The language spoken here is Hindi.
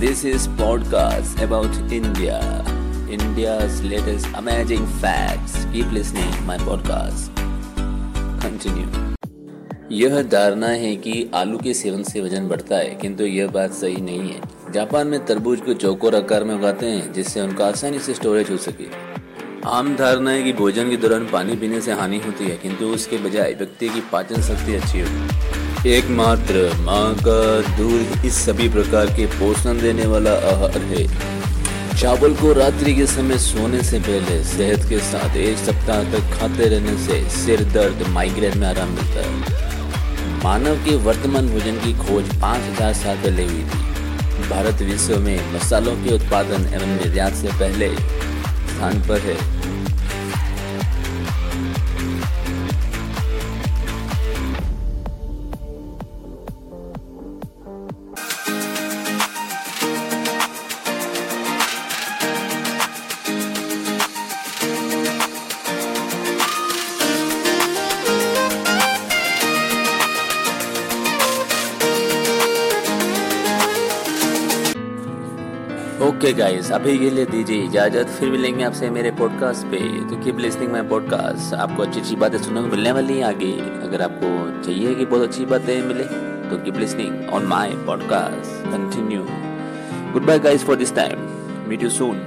This is podcast about India. India's latest amazing facts. Keep listening my podcast. Continue. यह धारणा है कि आलू के सेवन से वज़न बढ़ता है, किंतु यह बात सही नहीं है जापान में तरबूज को चौकोर आकार में उगाते हैं, जिससे उनका आसानी से स्टोरेज हो सके आम धारणा है कि भोजन के दौरान पानी पीने से हानि होती है, किंतु उसके बजाय व्यक्ति की पाचन शक्ति अच्छी होती एकमात्र माँ का दूध इस सभी प्रकार के पोषण देने वाला आहार है। चावल को रात्रि के समय सोने से पहले सेहत के साथ एक सप्ताह तक खाते रहने से सिर दर्द माइग्रेन में आराम मिलता है। मानव के वर्तमान भोजन की खोज पाँच हज़ार साल पहले हुई थी। भारत विश्व में मसालों के उत्पादन एवं निर्यात से पहले स्थान पर है। ओके गाइस अभी के लिए दीजिए इजाज़त, फिर मिलेंगे आपसे मेरे पॉडकास्ट पे। तो कीप लिसनिंग माय पॉडकास्ट आपको अच्छी अच्छी बातें सुनने को मिलने वाली हैं आगे। अगर आपको चाहिए कि बहुत अच्छी बातें मिले तो keep listening on my podcast continue goodbye guys for this time meet you soon